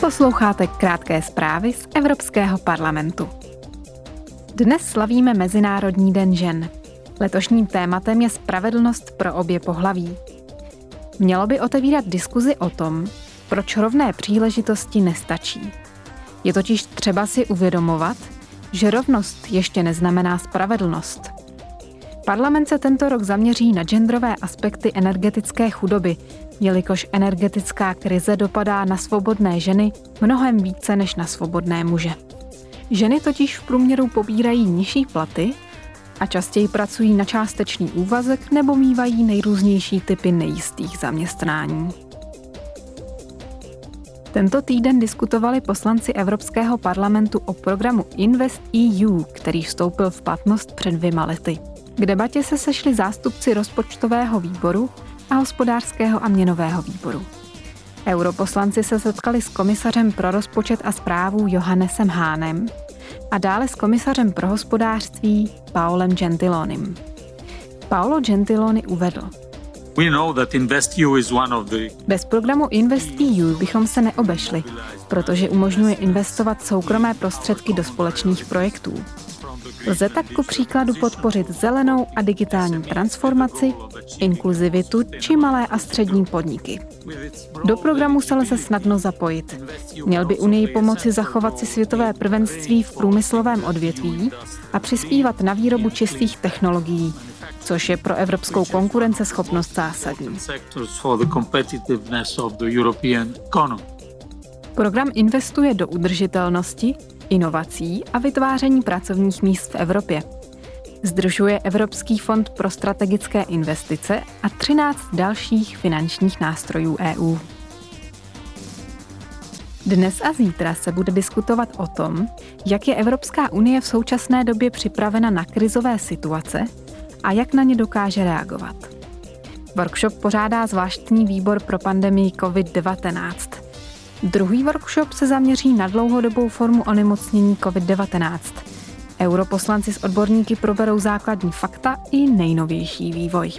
Posloucháte krátké zprávy z Evropského parlamentu. Dnes slavíme Mezinárodní den žen. Letošním tématem je spravedlnost pro obě pohlaví. Mělo by otevírat diskuzi o tom, proč rovné příležitosti nestačí. Je totiž třeba si uvědomovat, že rovnost ještě neznamená spravedlnost. Parlament se tento rok zaměří na genderové aspekty energetické chudoby, jelikož energetická krize dopadá na svobodné ženy mnohem více než na svobodné muže. Ženy totiž v průměru pobírají nižší platy a častěji pracují na částečný úvazek nebo mývají nejrůznější typy nejistých zaměstnání. Tento týden diskutovali poslanci Evropského parlamentu o programu Invest EU, který vstoupil v platnost před dvěma lety. K debatě se sešli zástupci rozpočtového výboru a hospodářského a měnového výboru. Europoslanci se setkali s komisařem pro rozpočet a zprávu Johannesem Hánem a dále s komisařem pro hospodářství Paolem Gentilonim. Paolo Gentiloni uvedl. Bez programu InvestEU bychom se neobešli, protože umožňuje investovat soukromé prostředky do společných projektů. Lze tak ku příkladu podpořit zelenou a digitální transformaci, inkluzivitu či malé a střední podniky. Do programu se lze snadno zapojit. Měl by Unii pomoci zachovat si světové prvenství v průmyslovém odvětví a přispívat na výrobu čistých technologií, což je pro evropskou konkurenceschopnost zásadní. Program investuje do udržitelnosti, inovací a vytváření pracovních míst v Evropě. Združuje Evropský fond pro strategické investice a 13 dalších finančních nástrojů EU. Dnes a zítra se bude diskutovat o tom, jak je Evropská unie v současné době připravena na krizové situace a jak na ně dokáže reagovat. Workshop pořádá zvláštní výbor pro pandemii COVID-19. Druhý workshop se zaměří na dlouhodobou formu onemocnění COVID-19. Europoslanci s odborníky proberou základní fakta i nejnovější vývoj.